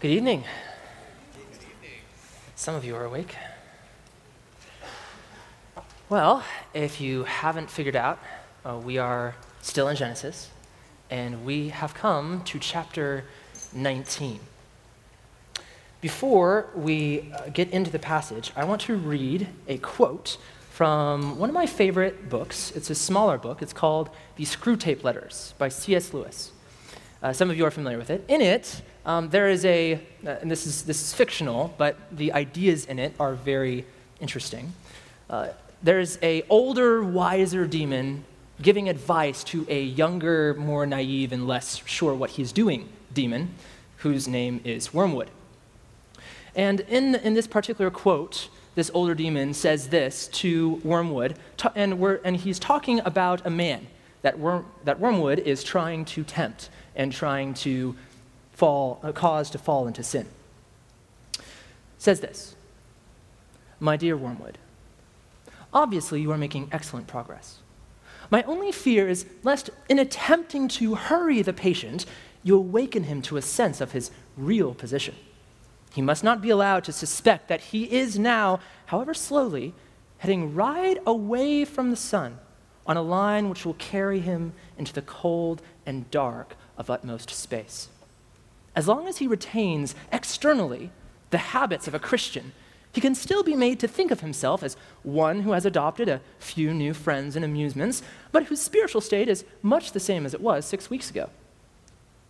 Good evening. Some of you are awake. Well, if you haven't figured out, uh, we are still in Genesis, and we have come to chapter 19. Before we uh, get into the passage, I want to read a quote from one of my favorite books. It's a smaller book. It's called The Screwtape Letters by C.S. Lewis. Uh, some of you are familiar with it. In it, um, there is a, uh, and this is, this is fictional, but the ideas in it are very interesting. Uh, there's a older, wiser demon giving advice to a younger, more naive, and less sure what he's doing demon, whose name is Wormwood. And in, in this particular quote, this older demon says this to Wormwood, and, and he's talking about a man that, Worm, that Wormwood is trying to tempt and trying to fall, uh, cause to fall into sin. Says this My dear Wormwood, obviously you are making excellent progress. My only fear is lest, in attempting to hurry the patient, you awaken him to a sense of his real position. He must not be allowed to suspect that he is now, however slowly, heading right away from the sun on a line which will carry him into the cold and dark of utmost space. As long as he retains externally the habits of a Christian, he can still be made to think of himself as one who has adopted a few new friends and amusements, but whose spiritual state is much the same as it was six weeks ago.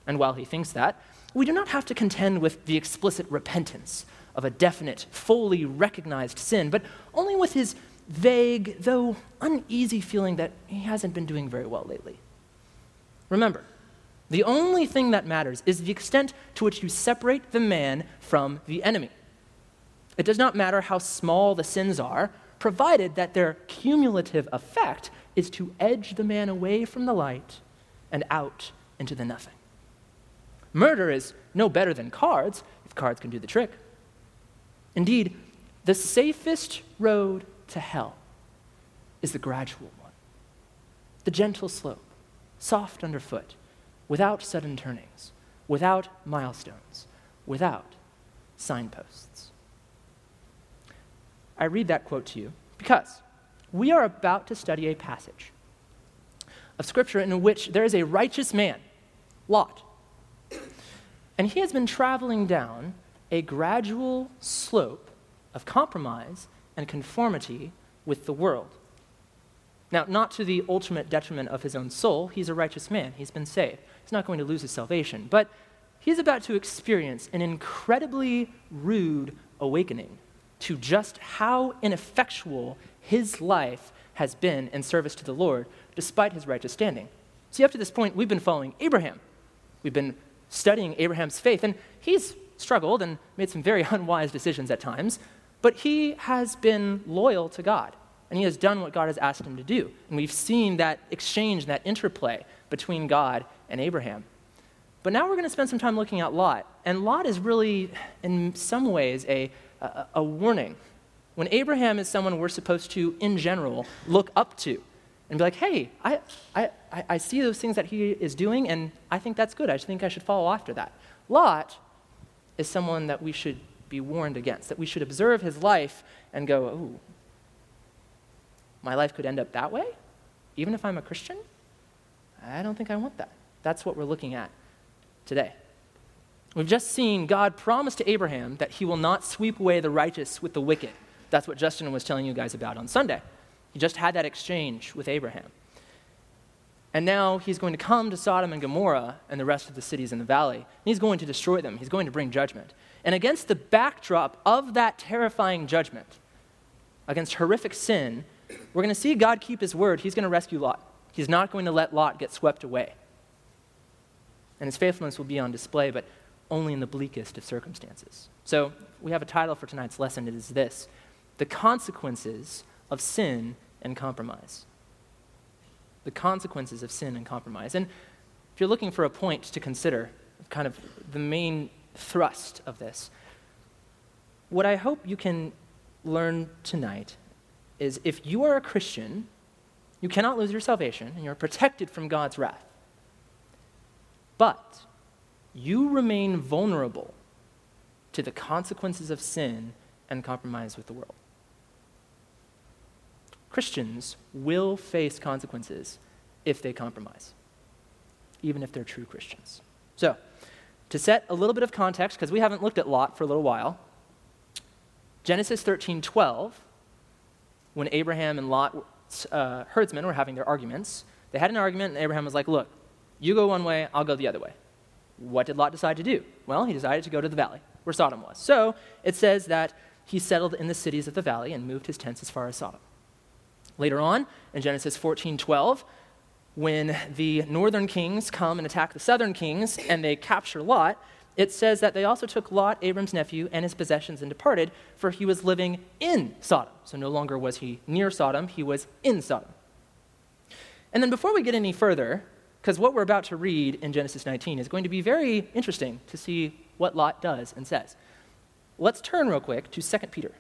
And while he thinks that, we do not have to contend with the explicit repentance of a definite, fully recognized sin, but only with his vague, though uneasy feeling that he hasn't been doing very well lately. Remember, the only thing that matters is the extent to which you separate the man from the enemy. It does not matter how small the sins are, provided that their cumulative effect is to edge the man away from the light and out into the nothing. Murder is no better than cards, if cards can do the trick. Indeed, the safest road to hell is the gradual one, the gentle slope, soft underfoot, without sudden turnings, without milestones, without signposts. I read that quote to you because we are about to study a passage of Scripture in which there is a righteous man, Lot, and he has been traveling down a gradual slope of compromise and conformity with the world. Now, not to the ultimate detriment of his own soul, he's a righteous man, he's been saved. He's not going to lose his salvation, but he's about to experience an incredibly rude awakening to just how ineffectual his life has been in service to the Lord, despite his righteous standing. See, up to this point, we've been following Abraham. We've been studying Abraham's faith, and he's struggled and made some very unwise decisions at times, but he has been loyal to God, and he has done what God has asked him to do. And we've seen that exchange, that interplay between God and Abraham. But now we're going to spend some time looking at Lot. And Lot is really, in some ways, a, a, a warning. When Abraham is someone we're supposed to, in general, look up to and be like, hey, I, I, I see those things that he is doing, and I think that's good. I think I should follow after that. Lot is someone that we should be warned against, that we should observe his life and go, oh, my life could end up that way, even if I'm a Christian? I don't think I want that. That's what we're looking at today. We've just seen God promise to Abraham that he will not sweep away the righteous with the wicked. That's what Justin was telling you guys about on Sunday. He just had that exchange with Abraham. And now he's going to come to Sodom and Gomorrah and the rest of the cities in the valley. And he's going to destroy them. He's going to bring judgment. And against the backdrop of that terrifying judgment, against horrific sin, we're going to see God keep his word. He's going to rescue Lot. He's not going to let Lot get swept away. And his faithfulness will be on display, but only in the bleakest of circumstances. So we have a title for tonight's lesson. It is this The Consequences of sin and compromise. The consequences of sin and compromise. And if you're looking for a point to consider, kind of the main thrust of this, what I hope you can learn tonight is if you are a Christian, you cannot lose your salvation and you're protected from God's wrath. But you remain vulnerable to the consequences of sin and compromise with the world. Christians will face consequences if they compromise, even if they're true Christians. So, to set a little bit of context, because we haven't looked at Lot for a little while, Genesis 13 12, when Abraham and Lot's uh, herdsmen were having their arguments, they had an argument, and Abraham was like, Look, you go one way, I'll go the other way. What did Lot decide to do? Well, he decided to go to the valley where Sodom was. So it says that he settled in the cities of the valley and moved his tents as far as Sodom. Later on, in Genesis 14 12, when the northern kings come and attack the southern kings and they capture Lot, it says that they also took Lot, Abram's nephew, and his possessions and departed, for he was living in Sodom. So no longer was he near Sodom, he was in Sodom. And then before we get any further, because what we're about to read in Genesis 19 is going to be very interesting to see what Lot does and says. Let's turn real quick to 2 Peter.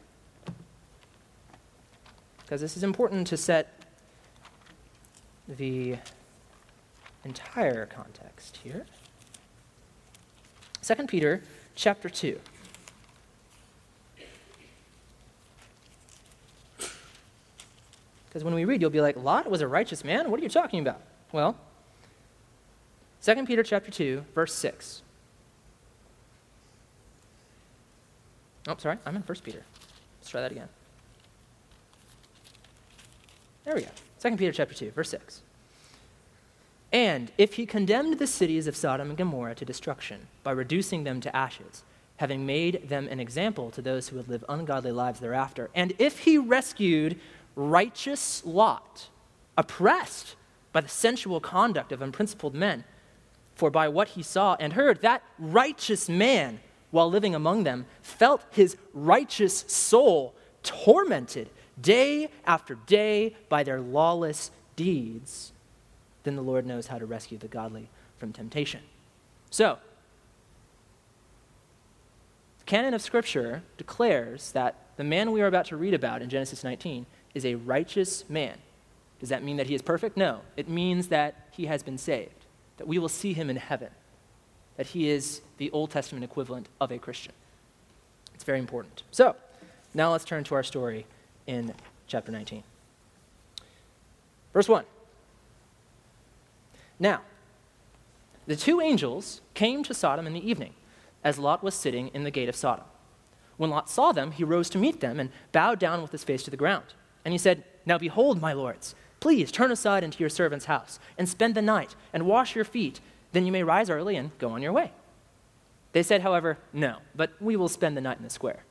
Because this is important to set the entire context here. 2 Peter chapter 2. Because when we read, you'll be like, Lot was a righteous man? What are you talking about? Well, 2 Peter chapter 2, verse 6. Oh, sorry, I'm in 1 Peter. Let's try that again. There we go. 2 Peter chapter 2, verse 6. And if he condemned the cities of Sodom and Gomorrah to destruction by reducing them to ashes, having made them an example to those who would live ungodly lives thereafter, and if he rescued righteous Lot, oppressed by the sensual conduct of unprincipled men, for by what he saw and heard, that righteous man, while living among them, felt his righteous soul tormented day after day by their lawless deeds then the Lord knows how to rescue the godly from temptation. So, the canon of Scripture declares that the man we are about to read about in Genesis 19 is a righteous man. Does that mean that he is perfect? No. It means that he has been saved, that we will see him in heaven, that he is the Old Testament equivalent of a Christian. It's very important. So, now let's turn to our story in chapter 19. Verse 1. Now, the two angels came to Sodom in the evening, as Lot was sitting in the gate of Sodom. When Lot saw them, he rose to meet them and bowed down with his face to the ground. And he said, Now behold, my lords, please turn aside into your servant's house and spend the night and wash your feet. Then you may rise early and go on your way. They said, however, No, but we will spend the night in the square.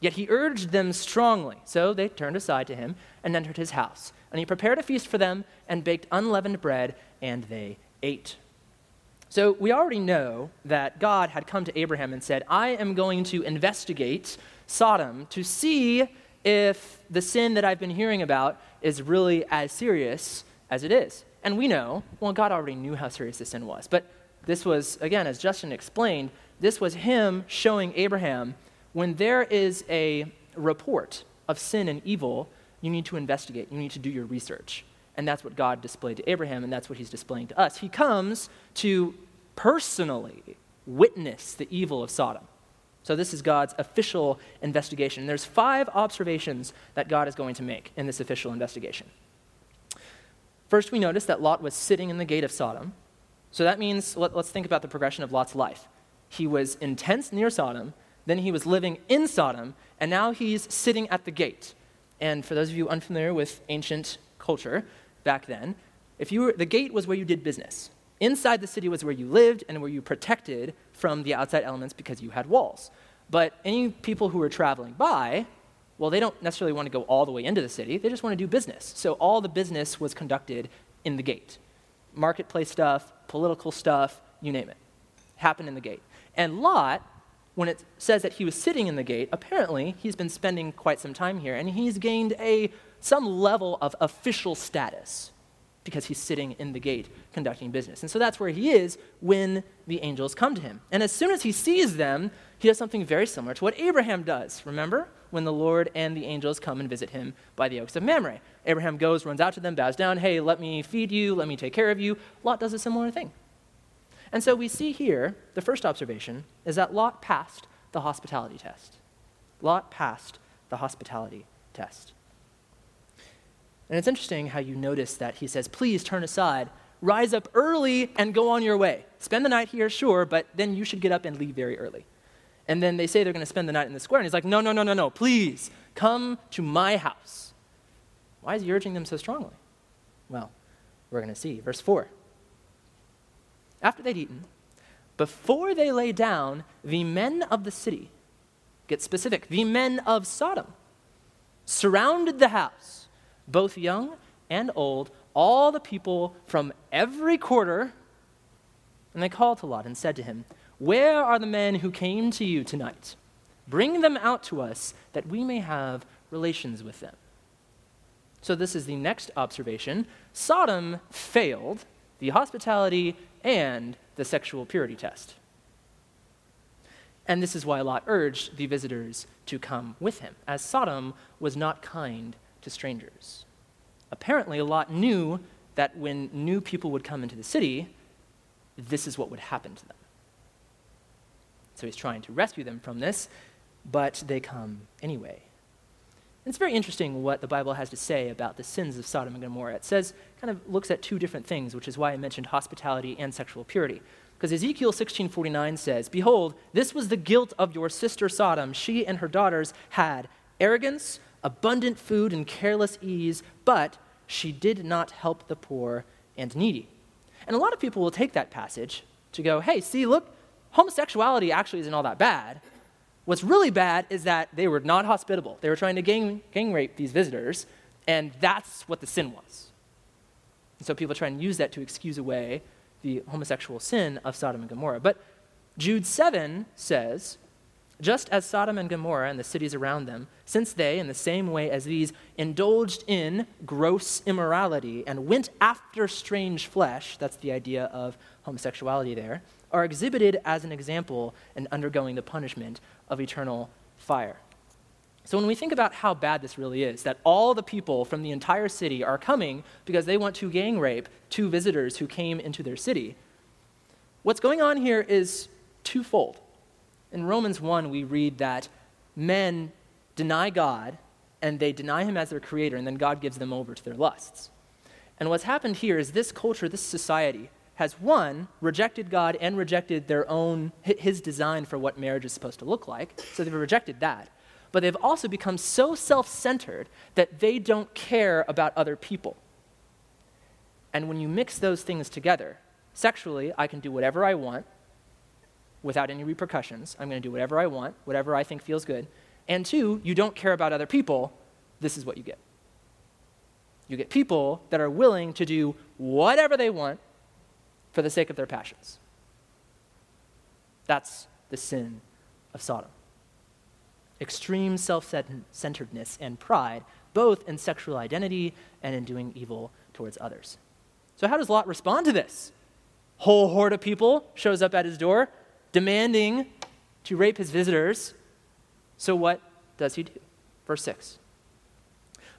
Yet he urged them strongly, so they turned aside to him and entered his house. And he prepared a feast for them and baked unleavened bread and they ate. So we already know that God had come to Abraham and said, I am going to investigate Sodom to see if the sin that I've been hearing about is really as serious as it is. And we know, well, God already knew how serious the sin was. But this was, again, as Justin explained, this was him showing Abraham when there is a report of sin and evil, you need to investigate, you need to do your research. And that's what God displayed to Abraham, and that's what he's displaying to us. He comes to personally witness the evil of Sodom. So, this is God's official investigation. There's five observations that God is going to make in this official investigation. First, we notice that Lot was sitting in the gate of Sodom. So, that means let, us think about the progression of Lot's life. He was intense near Sodom, then he was living in Sodom, and now he's sitting at the gate. And for those of you unfamiliar with ancient culture, back then, if you were, the gate was where you did business. Inside the city was where you lived and where you protected from the outside elements because you had walls. But any people who were traveling by, well, they don't necessarily want to go all the way into the city. They just want to do business. So all the business was conducted in the gate. Marketplace stuff, political stuff, you name it, happened in the gate. And Lot, when it says that he was sitting in the gate, apparently he's been spending quite some time here, and he's gained a some level of official status because he's sitting in the gate conducting business. And so that's where he is when the angels come to him. And as soon as he sees them, he does something very similar to what Abraham does. Remember? When the Lord and the angels come and visit him by the oaks of Mamre. Abraham goes, runs out to them, bows down, hey, let me feed you, let me take care of you. Lot does a similar thing. And so we see here, the first observation is that Lot passed the hospitality test. Lot passed the hospitality test. And it's interesting how you notice that he says, Please turn aside, rise up early, and go on your way. Spend the night here, sure, but then you should get up and leave very early. And then they say they're going to spend the night in the square. And he's like, No, no, no, no, no, please come to my house. Why is he urging them so strongly? Well, we're going to see. Verse 4. After they'd eaten, before they lay down, the men of the city, get specific, the men of Sodom, surrounded the house, both young and old, all the people from every quarter. And they called to Lot and said to him, Where are the men who came to you tonight? Bring them out to us that we may have relations with them. So, this is the next observation. Sodom failed the hospitality and the sexual purity test. And this is why Lot urged the visitors to come with him, as Sodom was not kind to strangers. Apparently, a Lot knew that when new people would come into the city, this is what would happen to them. So he's trying to rescue them from this, but they come anyway. It's very interesting what the Bible has to say about the sins of Sodom and Gomorrah. It says, kind of looks at two different things, which is why I mentioned hospitality and sexual purity. Because Ezekiel 16:49 says, "Behold, this was the guilt of your sister Sodom. She and her daughters had arrogance, abundant food, and careless ease, but she did not help the poor and needy." And a lot of people will take that passage to go, "Hey, see, look, homosexuality actually isn't all that bad." What's really bad is that they were not hospitable. They were trying to gang, gang rape these visitors, and that's what the sin was. And so people try and use that to excuse away the homosexual sin of Sodom and Gomorrah. But Jude 7 says, just as Sodom and Gomorrah and the cities around them, since they, in the same way as these, indulged in gross immorality and went after strange flesh, that's the idea of homosexuality there, are exhibited as an example and undergoing the punishment of eternal fire. So, when we think about how bad this really is, that all the people from the entire city are coming because they want to gang rape two visitors who came into their city, what's going on here is twofold. In Romans 1, we read that men deny God and they deny him as their creator, and then God gives them over to their lusts. And what's happened here is this culture, this society, has one, rejected God and rejected their own, his design for what marriage is supposed to look like. So they've rejected that. But they've also become so self centered that they don't care about other people. And when you mix those things together, sexually, I can do whatever I want without any repercussions. I'm going to do whatever I want, whatever I think feels good. And two, you don't care about other people. This is what you get. You get people that are willing to do whatever they want for the sake of their passions. That's the sin of Sodom. Extreme self centeredness and pride, both in sexual identity and in doing evil towards others. So, how does Lot respond to this? Whole horde of people shows up at his door demanding to rape his visitors. So, what does he do? Verse 6.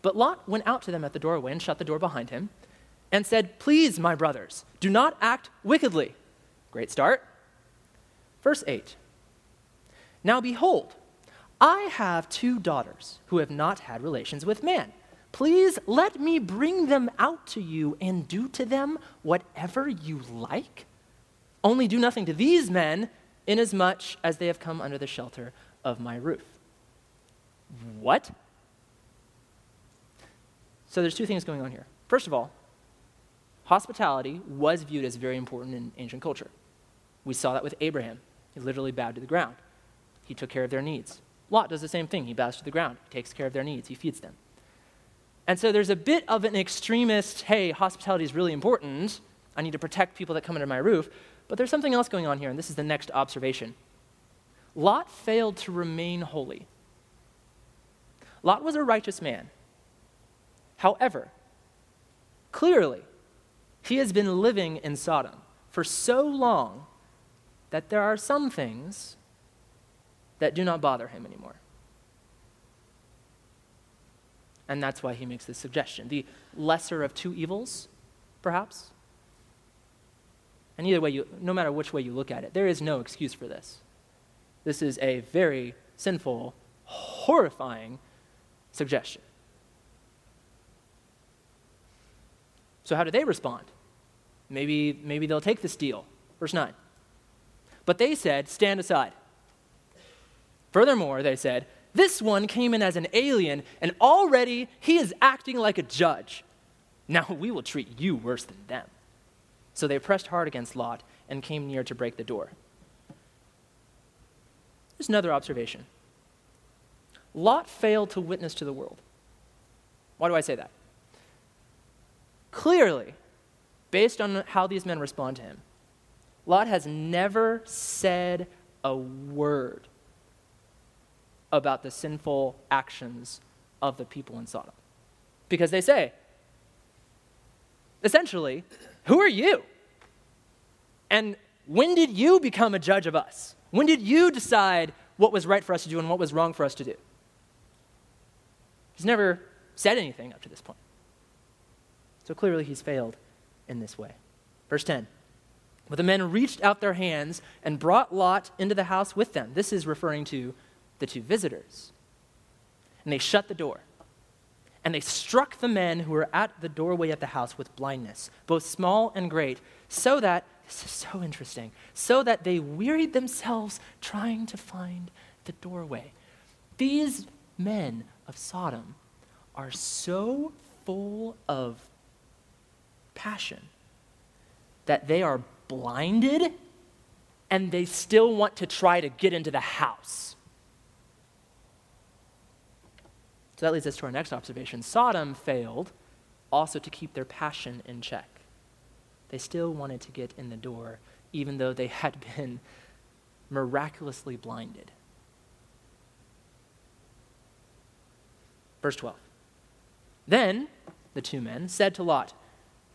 But Lot went out to them at the doorway and shut the door behind him and said, Please, my brothers, do not act wickedly. Great start. Verse 8 Now behold, I have two daughters who have not had relations with man. Please let me bring them out to you and do to them whatever you like. Only do nothing to these men, inasmuch as they have come under the shelter of my roof. What? So there's two things going on here. First of all, hospitality was viewed as very important in ancient culture. We saw that with Abraham. He literally bowed to the ground. He took care of their needs. Lot does the same thing. He bows to the ground, he takes care of their needs, he feeds them. And so there's a bit of an extremist, hey, hospitality is really important. I need to protect people that come under my roof. But there's something else going on here, and this is the next observation. Lot failed to remain holy. Lot was a righteous man. However, clearly, he has been living in Sodom for so long that there are some things that do not bother him anymore. And that's why he makes this suggestion. The lesser of two evils, perhaps. And either way, you, no matter which way you look at it, there is no excuse for this. This is a very sinful, horrifying suggestion. So, how do they respond? Maybe, maybe they'll take this deal. Verse 9. But they said, Stand aside. Furthermore, they said, This one came in as an alien, and already he is acting like a judge. Now we will treat you worse than them. So they pressed hard against Lot and came near to break the door. There's another observation Lot failed to witness to the world. Why do I say that? Clearly, based on how these men respond to him, Lot has never said a word about the sinful actions of the people in Sodom. Because they say, essentially, who are you? And when did you become a judge of us? When did you decide what was right for us to do and what was wrong for us to do? He's never said anything up to this point. So clearly he's failed in this way. Verse 10 But the men reached out their hands and brought Lot into the house with them. This is referring to the two visitors. And they shut the door. And they struck the men who were at the doorway of the house with blindness, both small and great, so that, this is so interesting, so that they wearied themselves trying to find the doorway. These men of Sodom are so full of passion that they are blinded and they still want to try to get into the house. That leads us to our next observation. Sodom failed also to keep their passion in check. They still wanted to get in the door, even though they had been miraculously blinded. Verse 12. Then the two men said to Lot,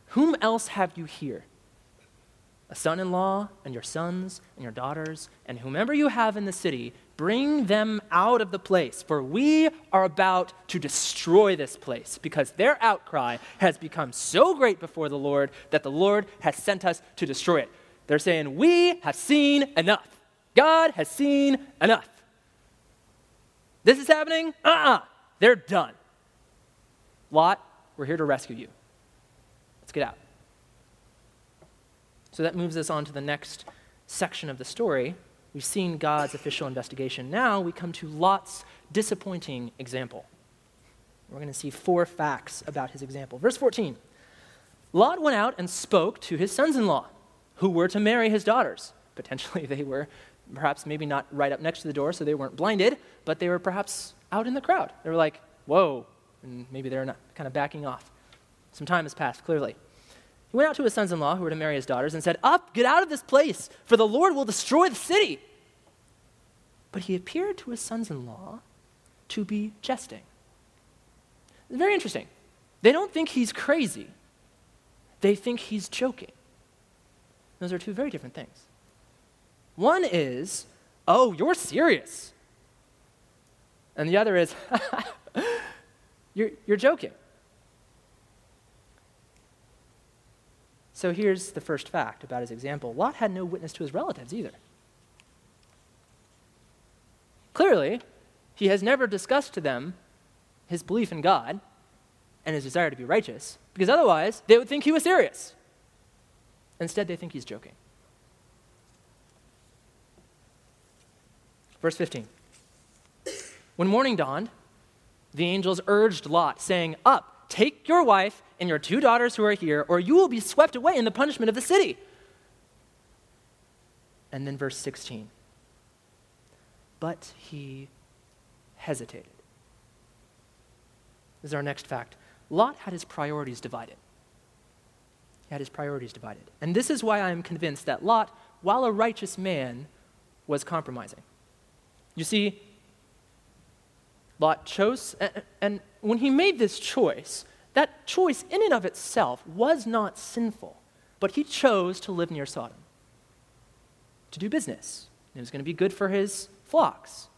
Whom else have you here? A son in law, and your sons, and your daughters, and whomever you have in the city, bring them out of the place, for we are about to destroy this place, because their outcry has become so great before the Lord that the Lord has sent us to destroy it. They're saying, We have seen enough. God has seen enough. This is happening? Uh uh-uh. uh they're done. Lot, we're here to rescue you. Let's get out. So that moves us on to the next section of the story. We've seen God's official investigation. Now we come to Lot's disappointing example. We're going to see four facts about his example. Verse 14 Lot went out and spoke to his sons in law, who were to marry his daughters. Potentially, they were perhaps maybe not right up next to the door, so they weren't blinded, but they were perhaps out in the crowd. They were like, whoa, and maybe they're not kind of backing off. Some time has passed, clearly. He went out to his sons in law, who were to marry his daughters, and said, Up, get out of this place, for the Lord will destroy the city. But he appeared to his sons in law to be jesting. It's very interesting. They don't think he's crazy, they think he's joking. Those are two very different things. One is, Oh, you're serious. And the other is, you're, you're joking. So here's the first fact about his example Lot had no witness to his relatives either. Clearly, he has never discussed to them his belief in God and his desire to be righteous, because otherwise they would think he was serious. Instead, they think he's joking. Verse 15. When morning dawned, the angels urged Lot, saying, Up, take your wife and your two daughters who are here, or you will be swept away in the punishment of the city. And then verse 16. But he hesitated. This is our next fact. Lot had his priorities divided. He had his priorities divided. And this is why I am convinced that Lot, while a righteous man, was compromising. You see, Lot chose, and when he made this choice, that choice in and of itself was not sinful, but he chose to live near Sodom, to do business. It was going to be good for his flocks.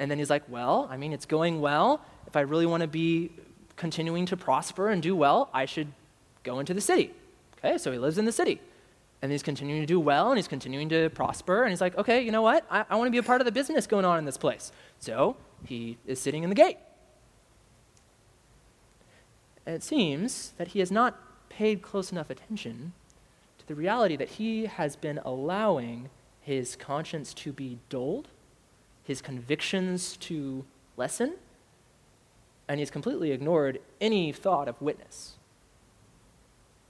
And then he's like, well, I mean, it's going well. If I really want to be continuing to prosper and do well, I should go into the city. Okay, so he lives in the city. And he's continuing to do well and he's continuing to prosper. And he's like, okay, you know what? I, I want to be a part of the business going on in this place. So he is sitting in the gate. And it seems that he has not paid close enough attention to the reality that he has been allowing his conscience to be dulled, his convictions to lessen, and he's completely ignored any thought of witness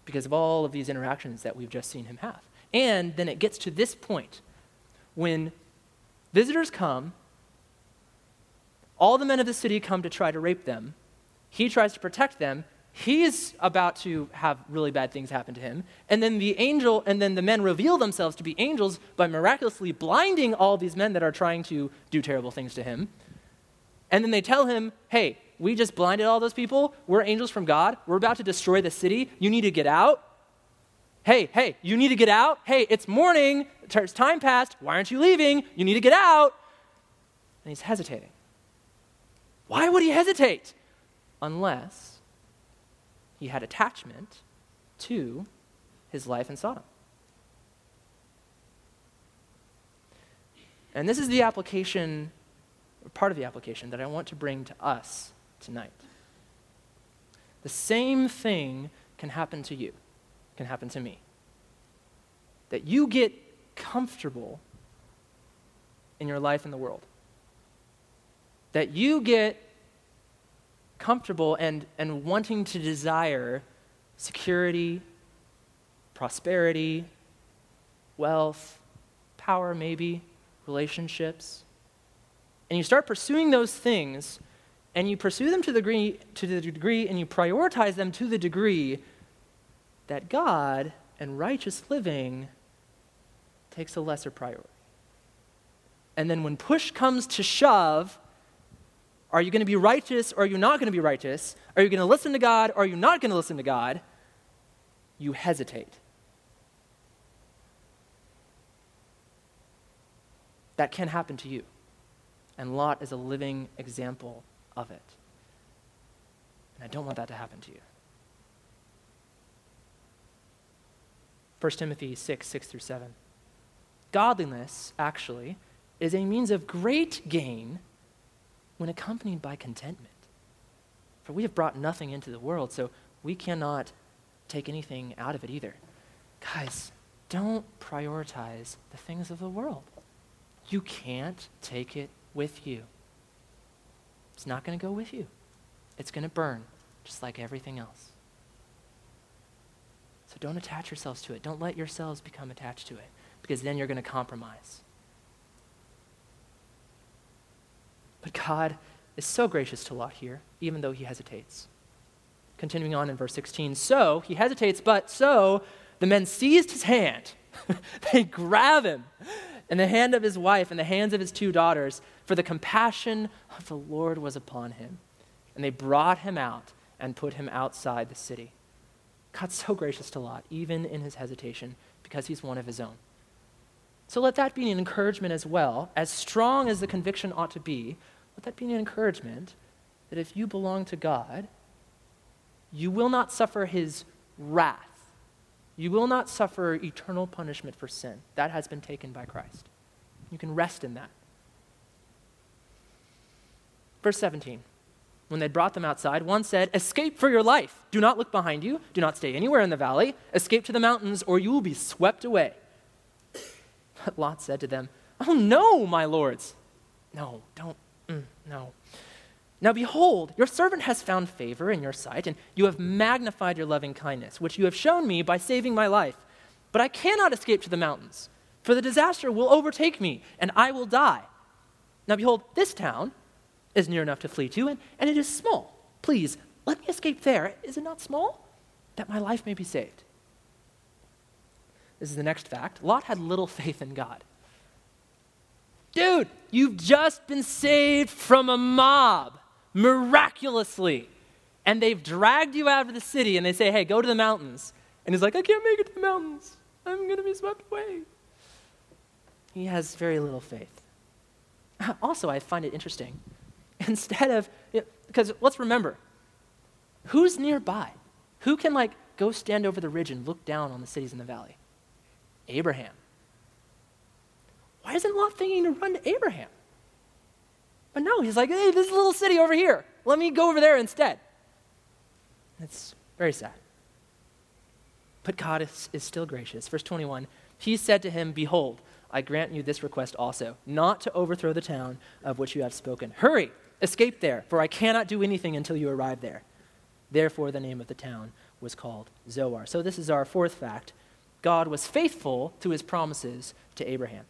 because of all of these interactions that we've just seen him have. And then it gets to this point when visitors come, all the men of the city come to try to rape them. He tries to protect them. He's about to have really bad things happen to him. And then the angel, and then the men reveal themselves to be angels by miraculously blinding all these men that are trying to do terrible things to him. And then they tell him, hey, we just blinded all those people. We're angels from God. We're about to destroy the city. You need to get out. Hey, hey, you need to get out. Hey, it's morning. It's time passed. Why aren't you leaving? You need to get out. And he's hesitating. Why would he hesitate? Unless he had attachment to his life in Sodom. And this is the application, part of the application that I want to bring to us tonight. The same thing can happen to you, can happen to me. That you get comfortable in your life in the world. That you get comfortable and, and wanting to desire security, prosperity, wealth, power, maybe, relationships. And you start pursuing those things and you pursue them to the degree, to the degree and you prioritize them to the degree that God and righteous living takes a lesser priority. And then when push comes to shove, are you going to be righteous or are you not going to be righteous? Are you going to listen to God or are you not going to listen to God? You hesitate. That can happen to you. And Lot is a living example of it. And I don't want that to happen to you. 1 Timothy 6, 6 through 7. Godliness, actually, is a means of great gain when accompanied by contentment. For we have brought nothing into the world, so we cannot take anything out of it either. Guys, don't prioritize the things of the world. You can't take it with you. It's not going to go with you. It's going to burn, just like everything else. So don't attach yourselves to it. Don't let yourselves become attached to it, because then you're going to compromise. But God is so gracious to Lot here, even though he hesitates. Continuing on in verse 16. So he hesitates, but so the men seized his hand. they grab him and the hand of his wife and the hands of his two daughters, for the compassion of the Lord was upon him. And they brought him out and put him outside the city. God's so gracious to Lot, even in his hesitation, because he's one of his own. So let that be an encouragement as well. As strong as the conviction ought to be, let that be an encouragement that if you belong to God, you will not suffer his wrath you will not suffer eternal punishment for sin. That has been taken by Christ. You can rest in that. Verse 17. When they brought them outside, one said, Escape for your life. Do not look behind you. Do not stay anywhere in the valley. Escape to the mountains, or you will be swept away. But Lot said to them, Oh, no, my lords. No, don't, mm, no. Now behold, your servant has found favor in your sight, and you have magnified your loving kindness, which you have shown me by saving my life. But I cannot escape to the mountains, for the disaster will overtake me, and I will die. Now behold, this town is near enough to flee to, and, and it is small. Please, let me escape there. Is it not small? That my life may be saved. This is the next fact. Lot had little faith in God. Dude, you've just been saved from a mob miraculously. And they've dragged you out of the city and they say, hey, go to the mountains. And he's like, I can't make it to the mountains. I'm going to be swept away. He has very little faith. Also, I find it interesting. Instead of, because let's remember, who's nearby? Who can, like, go stand over the ridge and look down on the cities in the valley? Abraham. Why isn't Lot thinking to run to Abraham? But no, he's like, hey, this little city over here. Let me go over there instead. It's very sad. But God is, is still gracious. Verse 21 He said to him, Behold, I grant you this request also, not to overthrow the town of which you have spoken. Hurry, escape there, for I cannot do anything until you arrive there. Therefore, the name of the town was called Zoar. So, this is our fourth fact God was faithful to his promises to Abraham.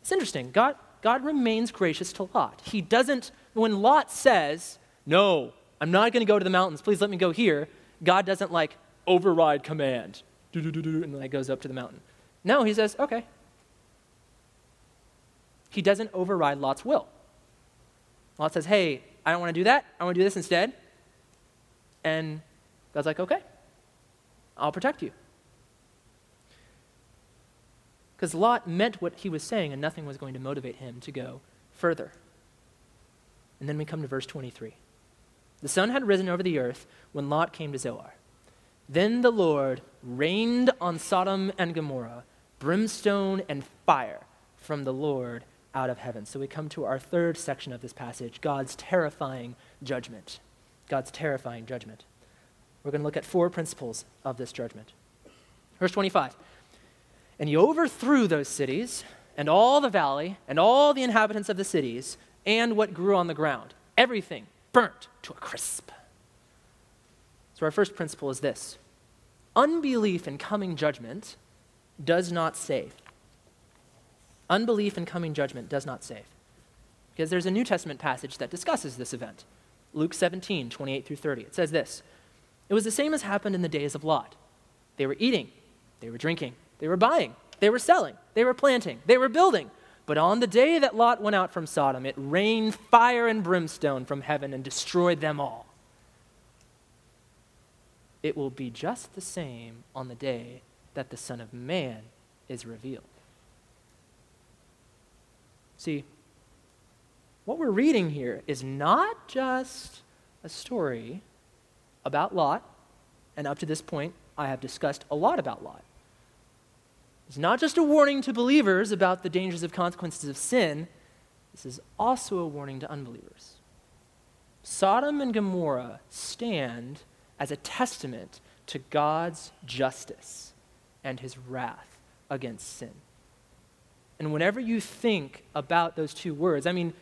It's interesting. God, God remains gracious to Lot. He doesn't, when Lot says, No, I'm not going to go to the mountains, please let me go here, God doesn't like override command, and like goes up to the mountain. No, he says, Okay. He doesn't override Lot's will. Lot says, Hey, I don't want to do that. I want to do this instead. And God's like, Okay, I'll protect you. Because Lot meant what he was saying, and nothing was going to motivate him to go further. And then we come to verse 23. The sun had risen over the earth when Lot came to Zoar. Then the Lord rained on Sodom and Gomorrah brimstone and fire from the Lord out of heaven. So we come to our third section of this passage God's terrifying judgment. God's terrifying judgment. We're going to look at four principles of this judgment. Verse 25 and he overthrew those cities, and all the valley, and all the inhabitants of the cities, and what grew on the ground. Everything burnt to a crisp. So, our first principle is this unbelief in coming judgment does not save. Unbelief in coming judgment does not save. Because there's a New Testament passage that discusses this event Luke 17, 28 through 30. It says this It was the same as happened in the days of Lot. They were eating, they were drinking they were buying, they were selling, they were planting, they were building. But on the day that Lot went out from Sodom, it rained fire and brimstone from heaven and destroyed them all. It will be just the same on the day that the Son of Man is revealed. See, what we're reading here is not just a story about Lot, and up to this point, I have discussed a lot about Lot. It's not just a warning to believers about the dangers of consequences of sin, this is also a warning to unbelievers. Sodom and Gomorrah stand as a testament to God's justice and his wrath against sin. And whenever you think about those two words, I mean,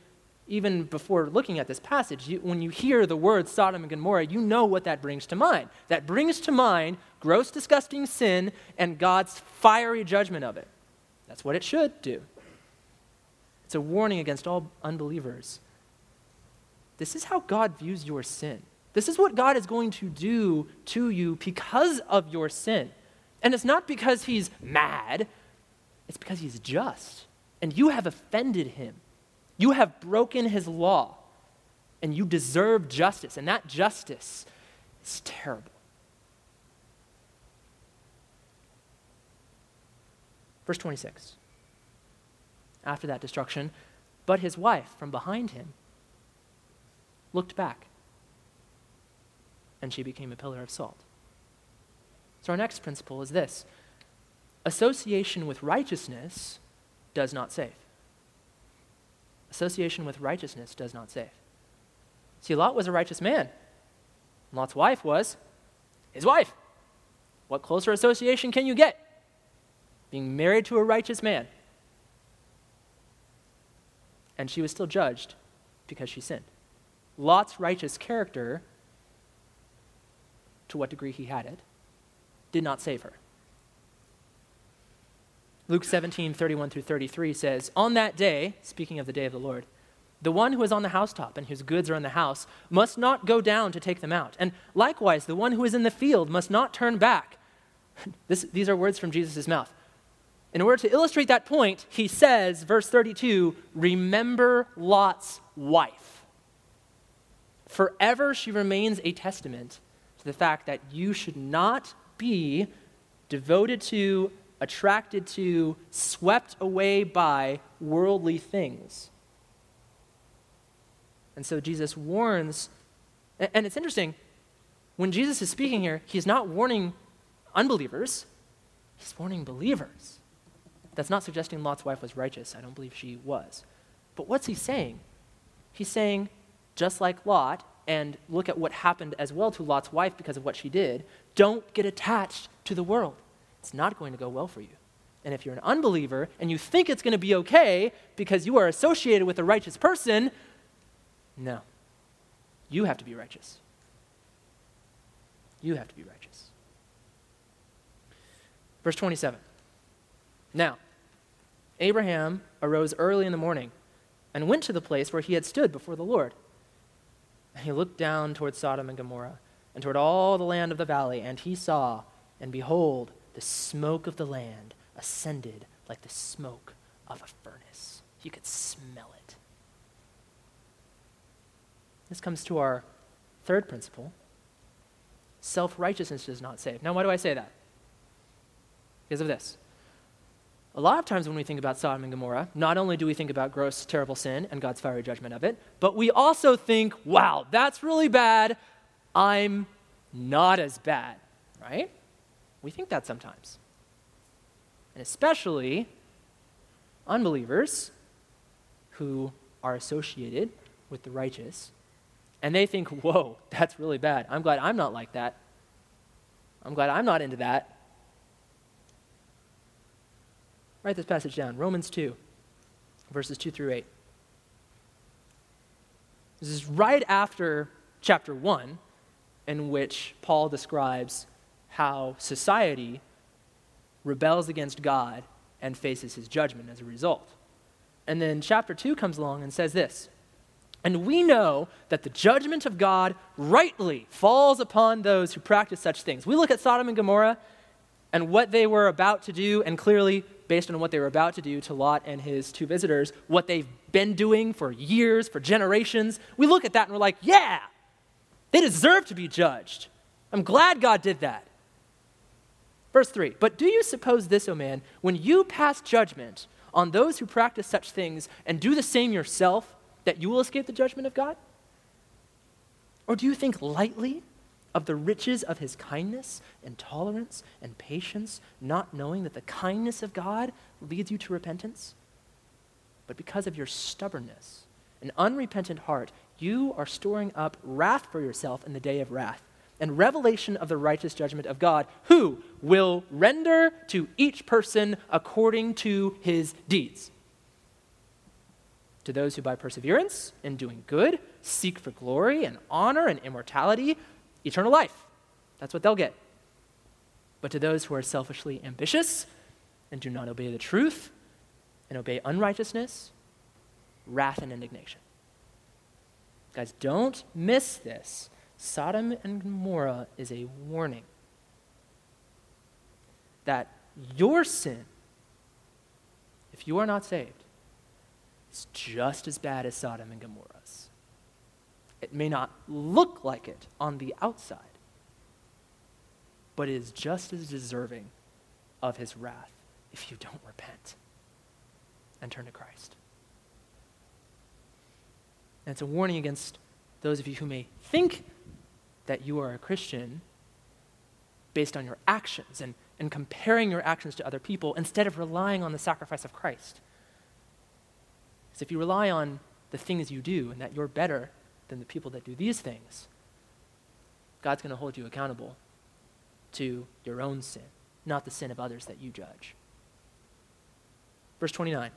even before looking at this passage, you, when you hear the word Sodom and Gomorrah, you know what that brings to mind. That brings to mind gross, disgusting sin and God's fiery judgment of it. That's what it should do. It's a warning against all unbelievers. This is how God views your sin. This is what God is going to do to you because of your sin. And it's not because he's mad, it's because he's just. And you have offended him. You have broken his law and you deserve justice, and that justice is terrible. Verse 26. After that destruction, but his wife from behind him looked back, and she became a pillar of salt. So, our next principle is this association with righteousness does not save. Association with righteousness does not save. See, Lot was a righteous man. Lot's wife was his wife. What closer association can you get? Being married to a righteous man. And she was still judged because she sinned. Lot's righteous character, to what degree he had it, did not save her. Luke 17, 31 through 33 says, On that day, speaking of the day of the Lord, the one who is on the housetop and whose goods are in the house must not go down to take them out. And likewise, the one who is in the field must not turn back. This, these are words from Jesus' mouth. In order to illustrate that point, he says, verse 32, Remember Lot's wife. Forever she remains a testament to the fact that you should not be devoted to attracted to, swept away by worldly things. And so Jesus warns, and it's interesting, when Jesus is speaking here, he's not warning unbelievers, He's warning believers. That's not suggesting Lot's wife was righteous. I don't believe she was. But what's he saying? He's saying, just like Lot, and look at what happened as well to Lot's wife because of what she did, don't get attached to the world. It's not going to go well for you. And if you're an unbeliever and you think it's going to be okay because you are associated with a righteous person, no. You have to be righteous. You have to be righteous. Verse 27. Now, Abraham arose early in the morning and went to the place where he had stood before the Lord. And he looked down toward Sodom and Gomorrah and toward all the land of the valley, and he saw, and behold, the smoke of the land ascended like the smoke of a furnace. You could smell it. This comes to our third principle self righteousness does not save. Now, why do I say that? Because of this. A lot of times when we think about Sodom and Gomorrah, not only do we think about gross, terrible sin and God's fiery judgment of it, but we also think, wow, that's really bad. I'm not as bad, right? We think that sometimes. And especially unbelievers who are associated with the righteous, and they think, whoa, that's really bad. I'm glad I'm not like that. I'm glad I'm not into that. Write this passage down Romans 2, verses 2 through 8. This is right after chapter 1, in which Paul describes how society rebels against God and faces his judgment as a result. And then chapter 2 comes along and says this And we know that the judgment of God rightly falls upon those who practice such things. We look at Sodom and Gomorrah and what they were about to do, and clearly based on what they were about to do to Lot and his two visitors, what they've been doing for years, for generations. We look at that and we're like, yeah, they deserve to be judged. I'm glad God did that. Verse 3 But do you suppose this, O man, when you pass judgment on those who practice such things and do the same yourself, that you will escape the judgment of God? Or do you think lightly of the riches of his kindness and tolerance and patience, not knowing that the kindness of God leads you to repentance? But because of your stubbornness and unrepentant heart, you are storing up wrath for yourself in the day of wrath and revelation of the righteous judgment of God, who will render to each person according to his deeds. To those who by perseverance in doing good seek for glory and honor and immortality, eternal life. That's what they'll get. But to those who are selfishly ambitious and do not obey the truth and obey unrighteousness, wrath and indignation. Guys, don't miss this. Sodom and Gomorrah is a warning that your sin, if you are not saved, is just as bad as Sodom and Gomorrah's. It may not look like it on the outside, but it is just as deserving of his wrath if you don't repent and turn to Christ. And it's a warning against those of you who may think that you are a Christian based on your actions and, and comparing your actions to other people instead of relying on the sacrifice of Christ. Because if you rely on the things you do and that you're better than the people that do these things, God's going to hold you accountable to your own sin, not the sin of others that you judge. Verse 29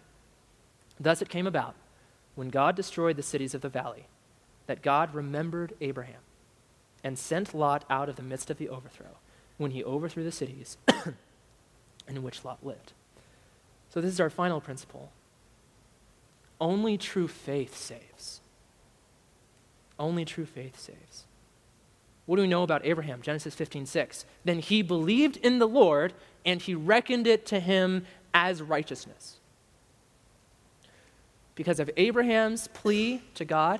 Thus it came about, when God destroyed the cities of the valley, that God remembered Abraham and sent Lot out of the midst of the overthrow when he overthrew the cities in which Lot lived. So, this is our final principle. Only true faith saves. Only true faith saves. What do we know about Abraham? Genesis 15, 6. Then he believed in the Lord, and he reckoned it to him as righteousness. Because of Abraham's plea to God,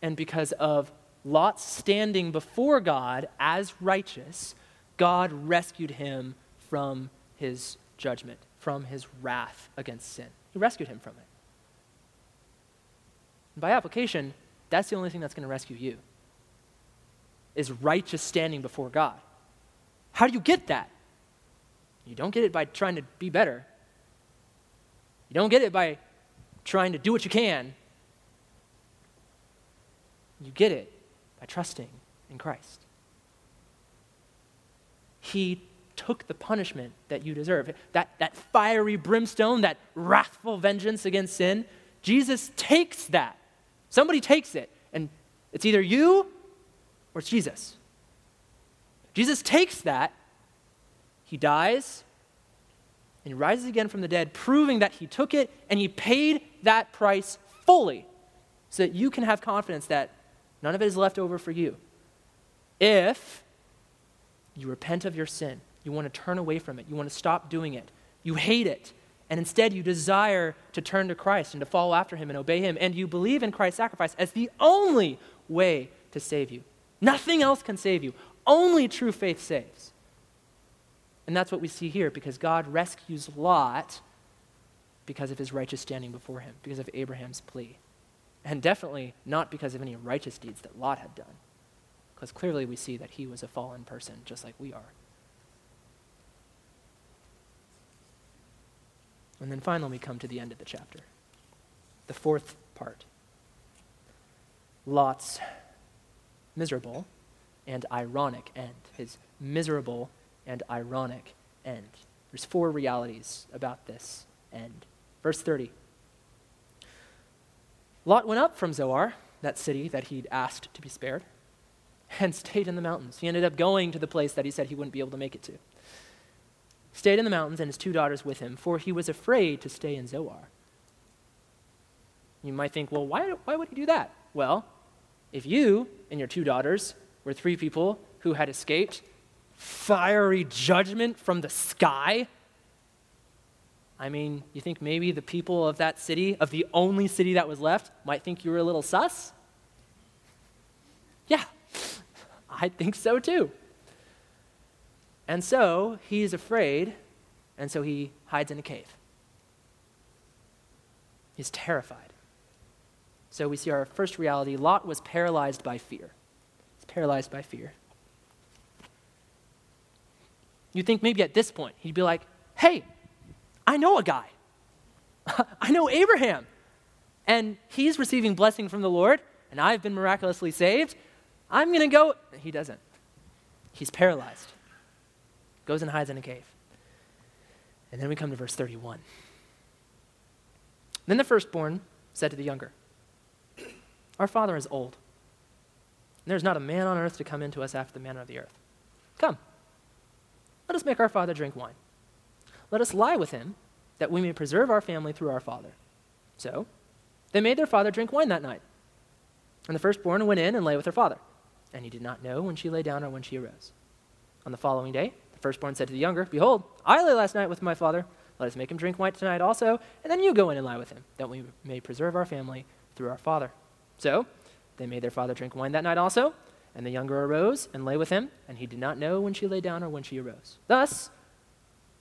and because of Lot's standing before God as righteous, God rescued him from his judgment, from his wrath against sin. He rescued him from it. And by application, that's the only thing that's going to rescue you. Is righteous standing before God. How do you get that? You don't get it by trying to be better. You don't get it by trying to do what you can. You get it by trusting in Christ. He took the punishment that you deserve. That, that fiery brimstone, that wrathful vengeance against sin, Jesus takes that. Somebody takes it, and it's either you or it's Jesus. Jesus takes that, he dies, and he rises again from the dead, proving that he took it and he paid that price fully so that you can have confidence that none of it is left over for you. If you repent of your sin, you want to turn away from it, you want to stop doing it, you hate it, and instead you desire to turn to Christ and to follow after him and obey him, and you believe in Christ's sacrifice as the only way to save you. Nothing else can save you. Only true faith saves. And that's what we see here because God rescues Lot because of his righteous standing before him, because of Abraham's plea. And definitely not because of any righteous deeds that Lot had done. Because clearly we see that he was a fallen person, just like we are. And then finally, we come to the end of the chapter, the fourth part. Lot's miserable and ironic end, his miserable and ironic end. There's four realities about this end. Verse 30. Lot went up from Zoar, that city that he'd asked to be spared, and stayed in the mountains. He ended up going to the place that he said he wouldn't be able to make it to. Stayed in the mountains and his two daughters with him, for he was afraid to stay in Zoar. You might think, well, why, why would he do that? Well, if you and your two daughters were three people who had escaped fiery judgment from the sky, I mean, you think maybe the people of that city, of the only city that was left, might think you were a little sus? Yeah, I think so too. And so he's afraid, and so he hides in a cave. He's terrified. So we see our first reality Lot was paralyzed by fear. He's paralyzed by fear. You think maybe at this point he'd be like, hey, I know a guy. I know Abraham. And he's receiving blessing from the Lord, and I've been miraculously saved. I'm going to go. He doesn't. He's paralyzed. Goes and hides in a cave. And then we come to verse 31. Then the firstborn said to the younger, Our father is old, and there's not a man on earth to come into us after the manner of the earth. Come, let us make our father drink wine. Let us lie with him, that we may preserve our family through our father. So they made their father drink wine that night. And the firstborn went in and lay with her father. And he did not know when she lay down or when she arose. On the following day, the firstborn said to the younger, Behold, I lay last night with my father. Let us make him drink wine tonight also, and then you go in and lie with him, that we may preserve our family through our father. So they made their father drink wine that night also, and the younger arose and lay with him, and he did not know when she lay down or when she arose. Thus,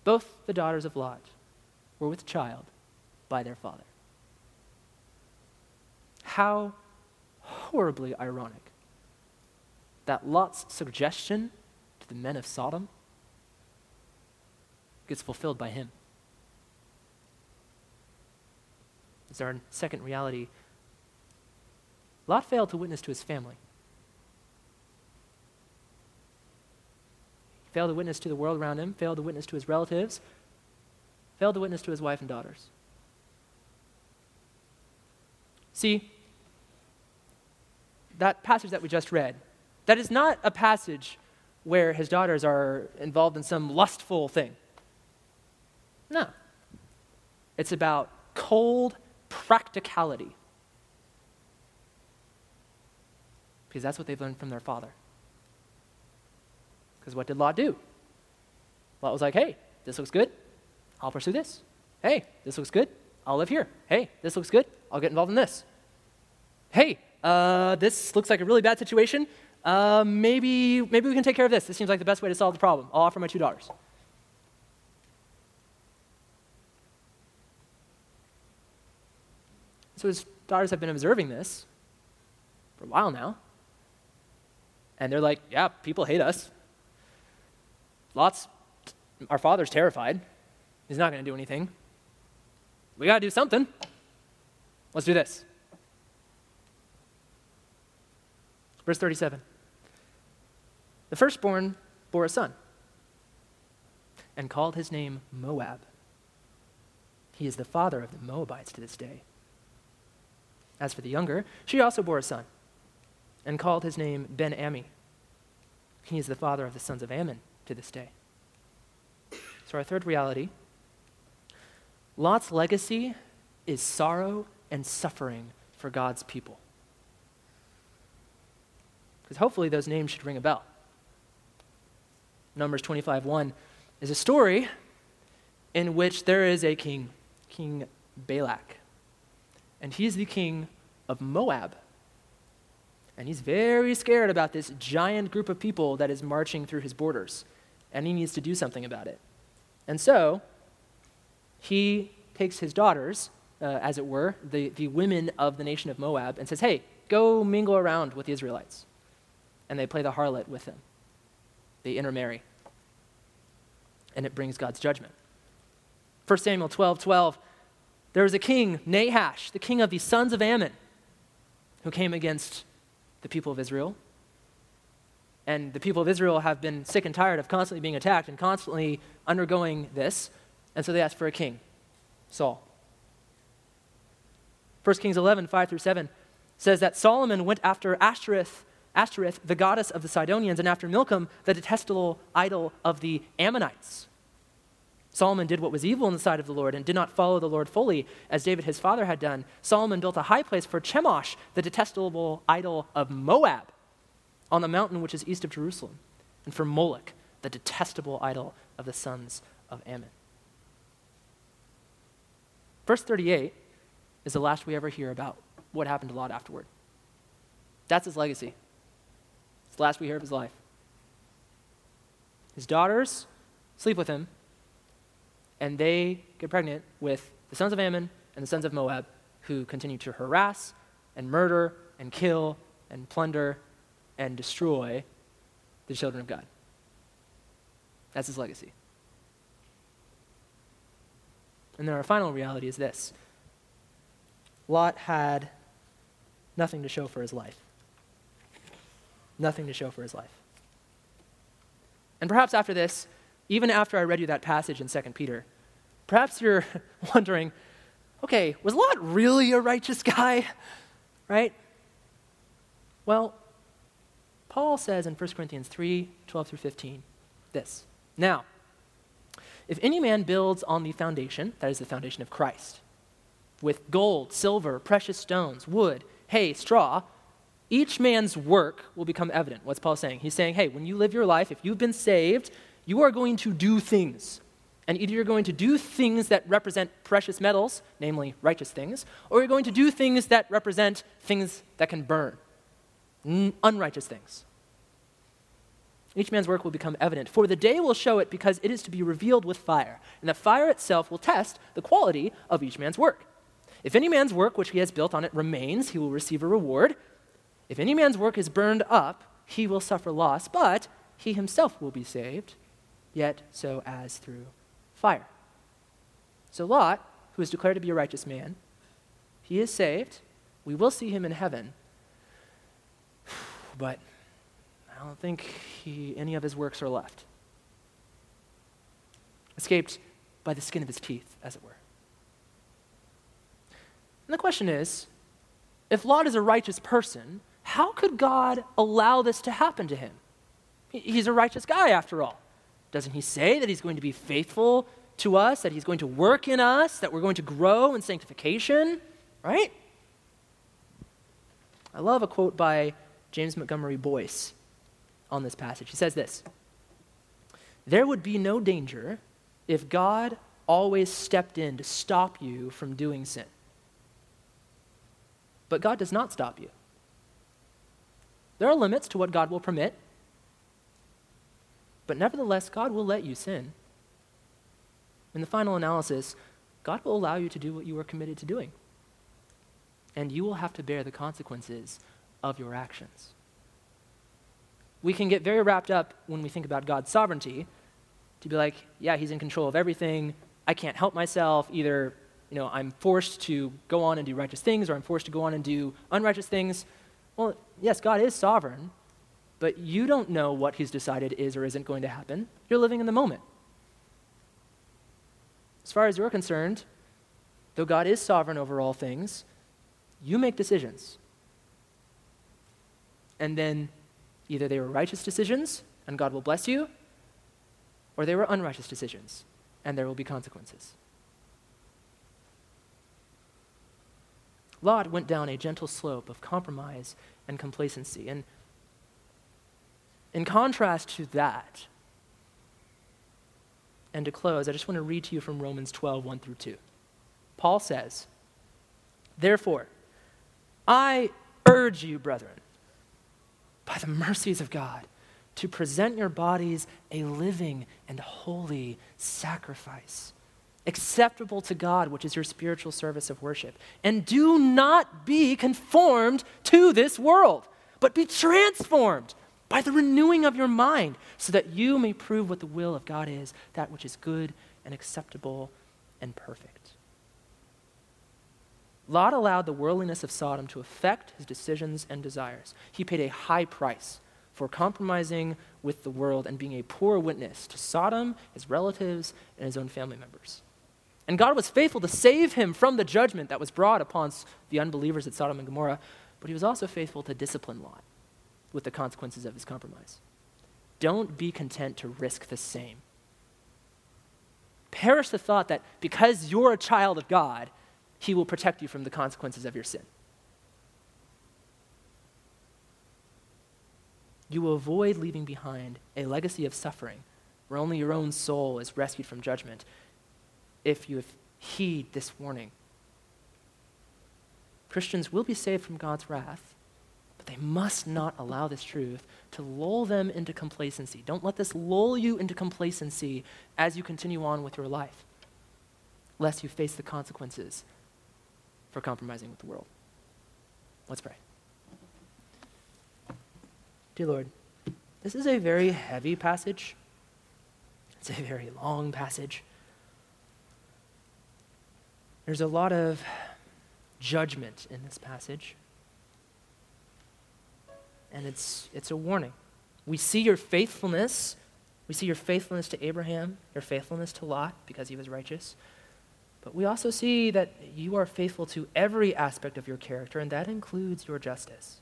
both the daughters of Lot were with child by their father. How horribly ironic that Lot's suggestion to the men of Sodom gets fulfilled by him. Is our second reality. Lot failed to witness to his family. failed to witness to the world around him, failed to witness to his relatives, failed to witness to his wife and daughters. See, that passage that we just read, that is not a passage where his daughters are involved in some lustful thing. No. It's about cold practicality. Because that's what they've learned from their father. Because what did Lot do? Lot was like, hey, this looks good. I'll pursue this. Hey, this looks good. I'll live here. Hey, this looks good. I'll get involved in this. Hey, uh, this looks like a really bad situation. Uh, maybe, maybe we can take care of this. This seems like the best way to solve the problem. I'll offer my two daughters. So his daughters have been observing this for a while now. And they're like, yeah, people hate us. Lot's Our father's terrified. He's not going to do anything. We got to do something. Let's do this. Verse 37 The firstborn bore a son and called his name Moab. He is the father of the Moabites to this day. As for the younger, she also bore a son and called his name Ben Ammi. He is the father of the sons of Ammon to this day. So, our third reality Lot's legacy is sorrow and suffering for God's people. Because hopefully those names should ring a bell. Numbers 25 1 is a story in which there is a king, King Balak. And he's the king of Moab. And he's very scared about this giant group of people that is marching through his borders. And he needs to do something about it. And so, he takes his daughters, uh, as it were, the, the women of the nation of Moab, and says, Hey, go mingle around with the Israelites. And they play the harlot with them. They intermarry and it brings God's judgment. 1 Samuel 12 12, there was a king, Nahash, the king of the sons of Ammon, who came against the people of Israel. And the people of Israel have been sick and tired of constantly being attacked and constantly undergoing this. And so they asked for a king, Saul. 1 Kings 11, 5 through 7 says that Solomon went after Ashtoreth, Ashtoreth, the goddess of the Sidonians, and after Milcom, the detestable idol of the Ammonites. Solomon did what was evil in the sight of the Lord and did not follow the Lord fully, as David his father had done. Solomon built a high place for Chemosh, the detestable idol of Moab, on the mountain which is east of Jerusalem, and for Moloch, the detestable idol of the sons of Ammon. Verse 38 is the last we ever hear about what happened to Lot afterward. That's his legacy. It's the last we hear of his life. His daughters sleep with him and they get pregnant with the sons of Ammon and the sons of Moab, who continue to harass and murder and kill and plunder and destroy the children of God. That's his legacy. And then our final reality is this Lot had nothing to show for his life. Nothing to show for his life. And perhaps after this, even after I read you that passage in 2 Peter, perhaps you're wondering, okay, was Lot really a righteous guy? Right? Well, Paul says in 1 Corinthians 3 12 through 15 this. Now, if any man builds on the foundation, that is the foundation of Christ, with gold, silver, precious stones, wood, hay, straw, each man's work will become evident. What's Paul saying? He's saying, hey, when you live your life, if you've been saved, you are going to do things. And either you're going to do things that represent precious metals, namely righteous things, or you're going to do things that represent things that can burn, unrighteous things. Each man's work will become evident, for the day will show it because it is to be revealed with fire, and the fire itself will test the quality of each man's work. If any man's work which he has built on it remains, he will receive a reward. If any man's work is burned up, he will suffer loss, but he himself will be saved yet so as through fire. So Lot, who is declared to be a righteous man, he is saved. We will see him in heaven. But I don't think he, any of his works are left. Escaped by the skin of his teeth, as it were. And the question is if Lot is a righteous person, how could God allow this to happen to him? He's a righteous guy, after all. Doesn't he say that he's going to be faithful to us, that he's going to work in us, that we're going to grow in sanctification? Right? I love a quote by James Montgomery Boice on this passage. He says this There would be no danger if God always stepped in to stop you from doing sin. But God does not stop you. There are limits to what God will permit, but nevertheless, God will let you sin. In the final analysis, God will allow you to do what you are committed to doing. And you will have to bear the consequences of your actions. We can get very wrapped up when we think about God's sovereignty, to be like, yeah, he's in control of everything. I can't help myself. Either, you know, I'm forced to go on and do righteous things or I'm forced to go on and do unrighteous things. Well, yes, God is sovereign, but you don't know what he's decided is or isn't going to happen. You're living in the moment. As far as you're concerned, though God is sovereign over all things, you make decisions. And then either they were righteous decisions and God will bless you, or they were unrighteous decisions and there will be consequences. Lot went down a gentle slope of compromise and complacency. And in contrast to that, and to close, I just want to read to you from Romans 12, 1 through 2. Paul says, Therefore, I urge you, brethren, by the mercies of God, to present your bodies a living and holy sacrifice, acceptable to God, which is your spiritual service of worship. And do not be conformed to this world, but be transformed by the renewing of your mind, so that you may prove what the will of God is, that which is good and acceptable and perfect. Lot allowed the worldliness of Sodom to affect his decisions and desires. He paid a high price for compromising with the world and being a poor witness to Sodom, his relatives, and his own family members. And God was faithful to save him from the judgment that was brought upon the unbelievers at Sodom and Gomorrah, but he was also faithful to discipline Lot with the consequences of his compromise. Don't be content to risk the same. Perish the thought that because you're a child of God, he will protect you from the consequences of your sin. You will avoid leaving behind a legacy of suffering where only your own soul is rescued from judgment if you heed this warning. Christians will be saved from God's wrath, they must not allow this truth to lull them into complacency. Don't let this lull you into complacency as you continue on with your life, lest you face the consequences for compromising with the world. Let's pray. Dear Lord, this is a very heavy passage. It's a very long passage. There's a lot of judgment in this passage. And it's, it's a warning. We see your faithfulness. We see your faithfulness to Abraham, your faithfulness to Lot because he was righteous. But we also see that you are faithful to every aspect of your character, and that includes your justice.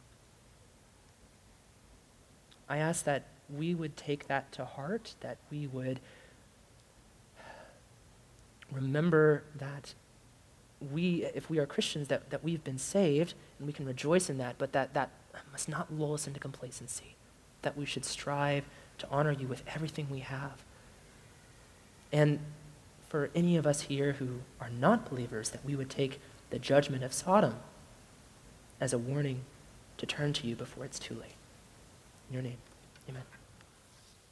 I ask that we would take that to heart, that we would remember that we, if we are Christians, that, that we've been saved and we can rejoice in that, but that that must not lull us into complacency, that we should strive to honor you with everything we have. And for any of us here who are not believers, that we would take the judgment of Sodom as a warning to turn to you before it's too late. In your name, amen.